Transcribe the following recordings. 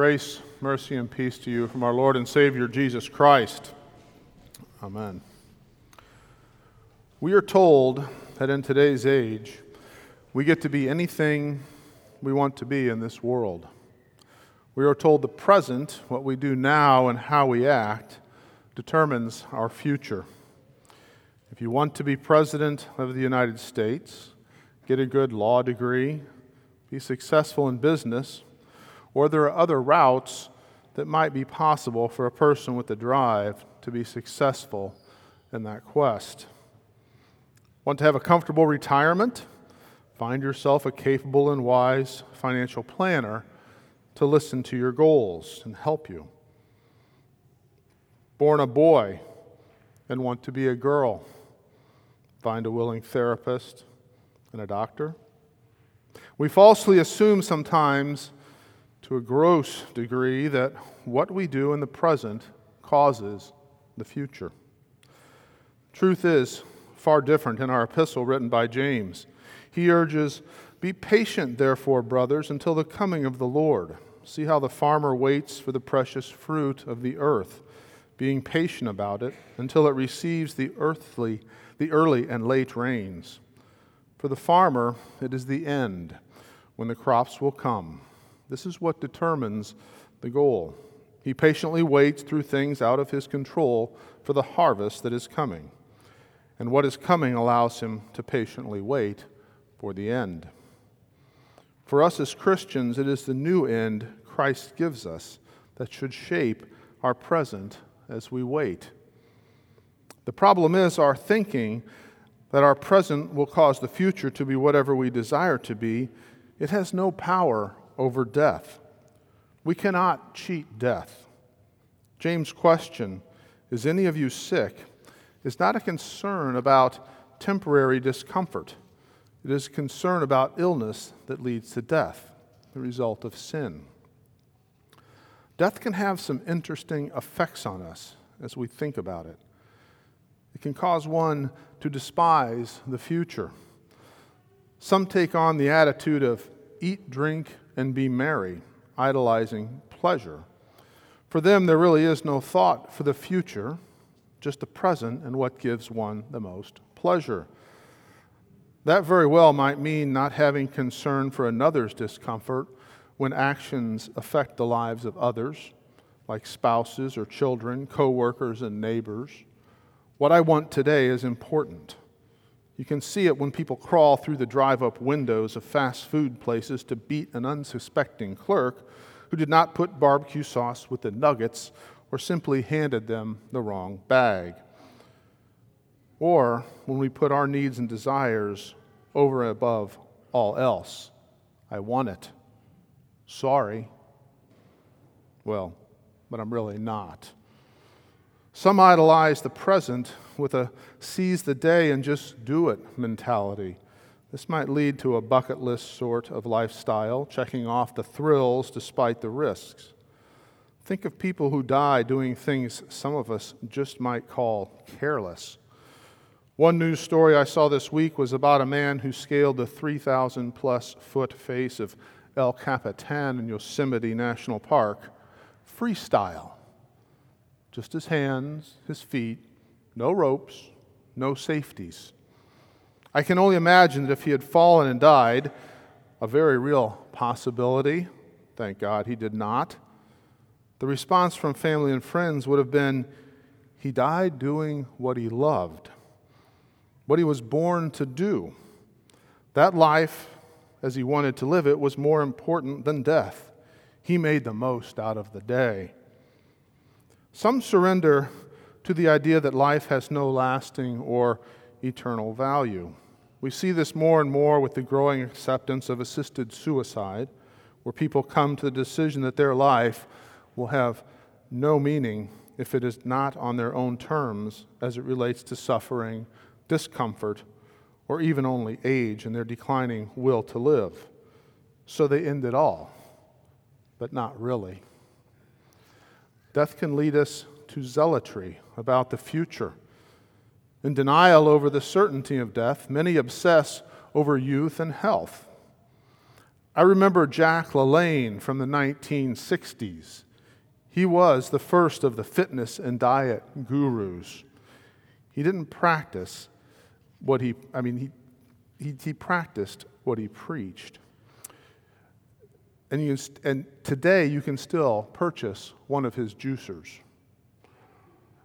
Grace, mercy, and peace to you from our Lord and Savior Jesus Christ. Amen. We are told that in today's age, we get to be anything we want to be in this world. We are told the present, what we do now and how we act, determines our future. If you want to be President of the United States, get a good law degree, be successful in business, or there are other routes that might be possible for a person with the drive to be successful in that quest. Want to have a comfortable retirement? Find yourself a capable and wise financial planner to listen to your goals and help you. Born a boy and want to be a girl? Find a willing therapist and a doctor. We falsely assume sometimes to a gross degree that what we do in the present causes the future. Truth is far different in our epistle written by James. He urges, Be patient, therefore, brothers, until the coming of the Lord. See how the farmer waits for the precious fruit of the earth, being patient about it until it receives the earthly, the early and late rains. For the farmer, it is the end, when the crops will come this is what determines the goal. He patiently waits through things out of his control for the harvest that is coming. And what is coming allows him to patiently wait for the end. For us as Christians, it is the new end Christ gives us that should shape our present as we wait. The problem is our thinking that our present will cause the future to be whatever we desire to be. It has no power over death. We cannot cheat death. James' question, Is any of you sick? is not a concern about temporary discomfort. It is concern about illness that leads to death, the result of sin. Death can have some interesting effects on us as we think about it. It can cause one to despise the future. Some take on the attitude of eat, drink, and be merry, idolizing pleasure. For them, there really is no thought for the future, just the present and what gives one the most pleasure. That very well might mean not having concern for another's discomfort when actions affect the lives of others, like spouses or children, co workers, and neighbors. What I want today is important. You can see it when people crawl through the drive up windows of fast food places to beat an unsuspecting clerk who did not put barbecue sauce with the nuggets or simply handed them the wrong bag. Or when we put our needs and desires over and above all else. I want it. Sorry. Well, but I'm really not. Some idolize the present with a seize the day and just do it mentality. This might lead to a bucket list sort of lifestyle, checking off the thrills despite the risks. Think of people who die doing things some of us just might call careless. One news story I saw this week was about a man who scaled the 3,000 plus foot face of El Capitan in Yosemite National Park freestyle just his hands, his feet, no ropes, no safeties. I can only imagine that if he had fallen and died, a very real possibility, thank God he did not, the response from family and friends would have been he died doing what he loved, what he was born to do. That life, as he wanted to live it, was more important than death. He made the most out of the day. Some surrender to the idea that life has no lasting or eternal value. We see this more and more with the growing acceptance of assisted suicide, where people come to the decision that their life will have no meaning if it is not on their own terms as it relates to suffering, discomfort, or even only age and their declining will to live. So they end it all, but not really. Death can lead us to zealotry about the future. In denial over the certainty of death, many obsess over youth and health. I remember Jack LaLanne from the 1960s. He was the first of the fitness and diet gurus. He didn't practice what he, I mean, he, he, he practiced what he preached. And, you, and today you can still purchase one of his juicers.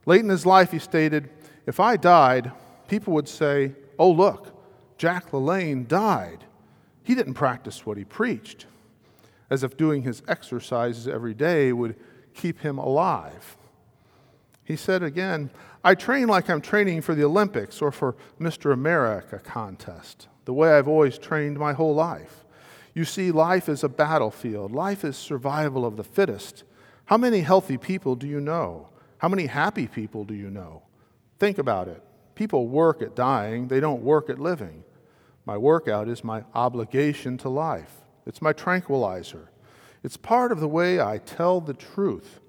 Late in his life, he stated, If I died, people would say, Oh, look, Jack LaLanne died. He didn't practice what he preached, as if doing his exercises every day would keep him alive. He said again, I train like I'm training for the Olympics or for Mr. America contest, the way I've always trained my whole life. You see, life is a battlefield, life is survival of the fittest. How many healthy people do you know? How many happy people do you know? Think about it. People work at dying, they don't work at living. My workout is my obligation to life, it's my tranquilizer. It's part of the way I tell the truth.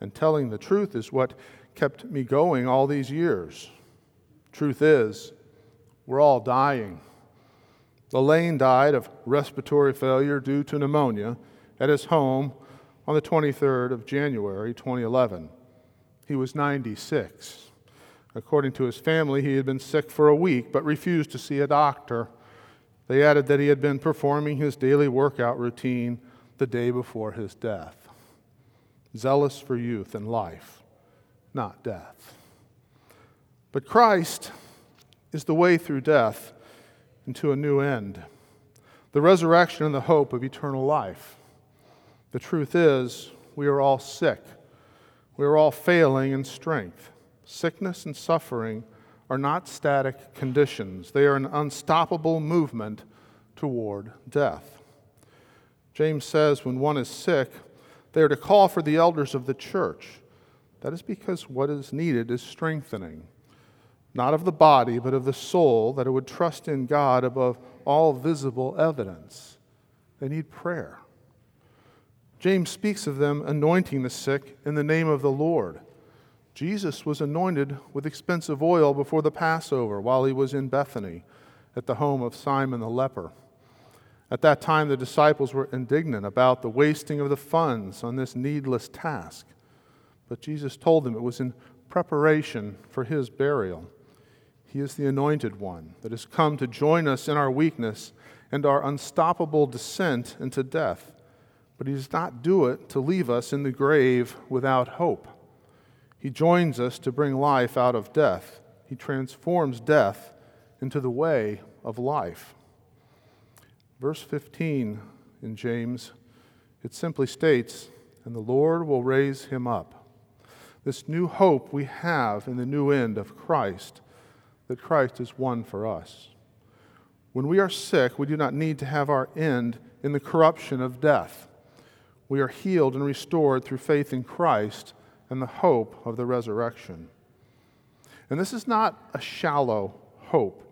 And telling the truth is what kept me going all these years. Truth is, we're all dying. LaLanne died of respiratory failure due to pneumonia at his home on the 23rd of January 2011. He was 96. According to his family, he had been sick for a week but refused to see a doctor. They added that he had been performing his daily workout routine the day before his death. Zealous for youth and life, not death. But Christ is the way through death into a new end, the resurrection and the hope of eternal life. The truth is, we are all sick. We are all failing in strength. Sickness and suffering are not static conditions, they are an unstoppable movement toward death. James says when one is sick, they are to call for the elders of the church. That is because what is needed is strengthening, not of the body, but of the soul, that it would trust in God above all visible evidence. They need prayer. James speaks of them anointing the sick in the name of the Lord. Jesus was anointed with expensive oil before the Passover while he was in Bethany at the home of Simon the leper. At that time, the disciples were indignant about the wasting of the funds on this needless task. But Jesus told them it was in preparation for his burial. He is the anointed one that has come to join us in our weakness and our unstoppable descent into death. But he does not do it to leave us in the grave without hope. He joins us to bring life out of death. He transforms death into the way of life. Verse 15 in James, it simply states, And the Lord will raise him up. This new hope we have in the new end of Christ, that Christ is won for us. When we are sick, we do not need to have our end in the corruption of death. We are healed and restored through faith in Christ and the hope of the resurrection. And this is not a shallow hope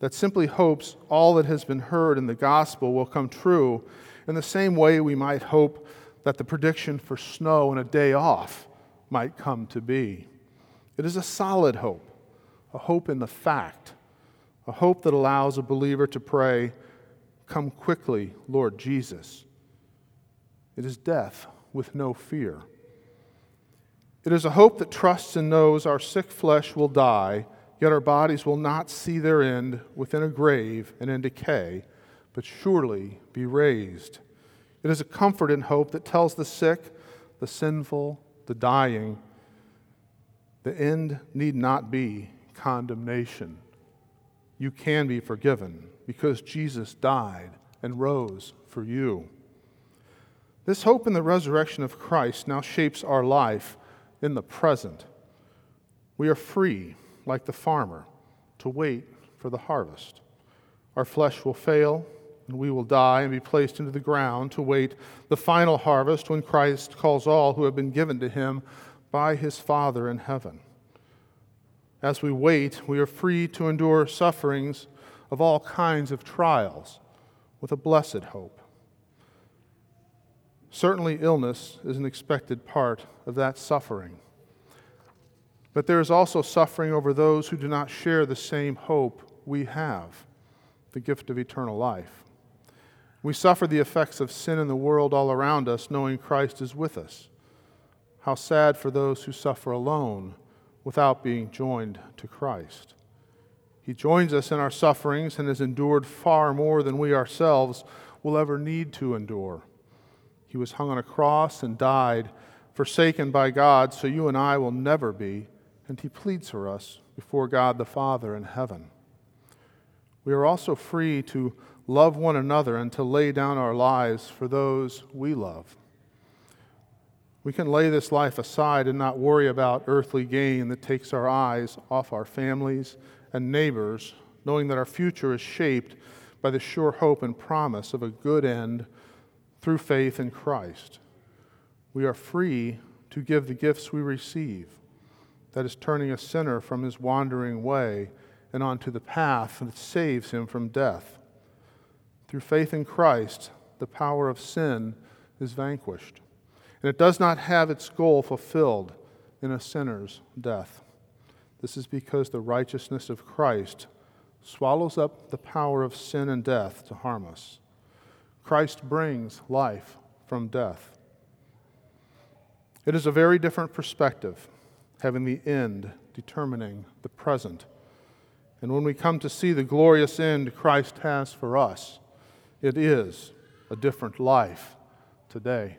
that simply hopes all that has been heard in the gospel will come true, in the same way we might hope that the prediction for snow and a day off might come to be. It is a solid hope, a hope in the fact, a hope that allows a believer to pray, Come quickly, Lord Jesus. It is death with no fear. It is a hope that trusts and knows our sick flesh will die Yet our bodies will not see their end within a grave and in decay, but surely be raised. It is a comfort and hope that tells the sick, the sinful, the dying, the end need not be condemnation. You can be forgiven because Jesus died and rose for you. This hope in the resurrection of Christ now shapes our life in the present. We are free like the farmer, to wait for the harvest. Our flesh will fail, and we will die and be placed into the ground to wait the final harvest when Christ calls all who have been given to him by his Father in heaven. As we wait, we are free to endure sufferings of all kinds of trials with a blessed hope. Certainly, illness is an expected part of that suffering. But there is also suffering over those who do not share the same hope we have the gift of eternal life. We suffer the effects of sin in the world all around us, knowing Christ is with us. How sad for those who suffer alone without being joined to Christ. He joins us in our sufferings and has endured far more than we ourselves will ever need to endure. He was hung on a cross and died, forsaken by God, so you and I will never be, and He pleads for us before God the Father in heaven. We are also free to love one another and to lay down our lives for those we love. We can lay this life aside and not worry about earthly gain that takes our eyes off our families and neighbors, knowing that our future is shaped by the sure hope and promise of a good end through faith in Christ. We are free to give the gifts we receive, that is, turning a sinner from his wandering way and onto the path that saves him from death. Through faith in Christ, the power of sin is vanquished, and it does not have its goal fulfilled in a sinner's death. This is because the righteousness of Christ swallows up the power of sin and death to harm us. Christ brings life from death. It is a very different perspective, having the end determining the present. And when we come to see the glorious end Christ has for us, it is a different life today.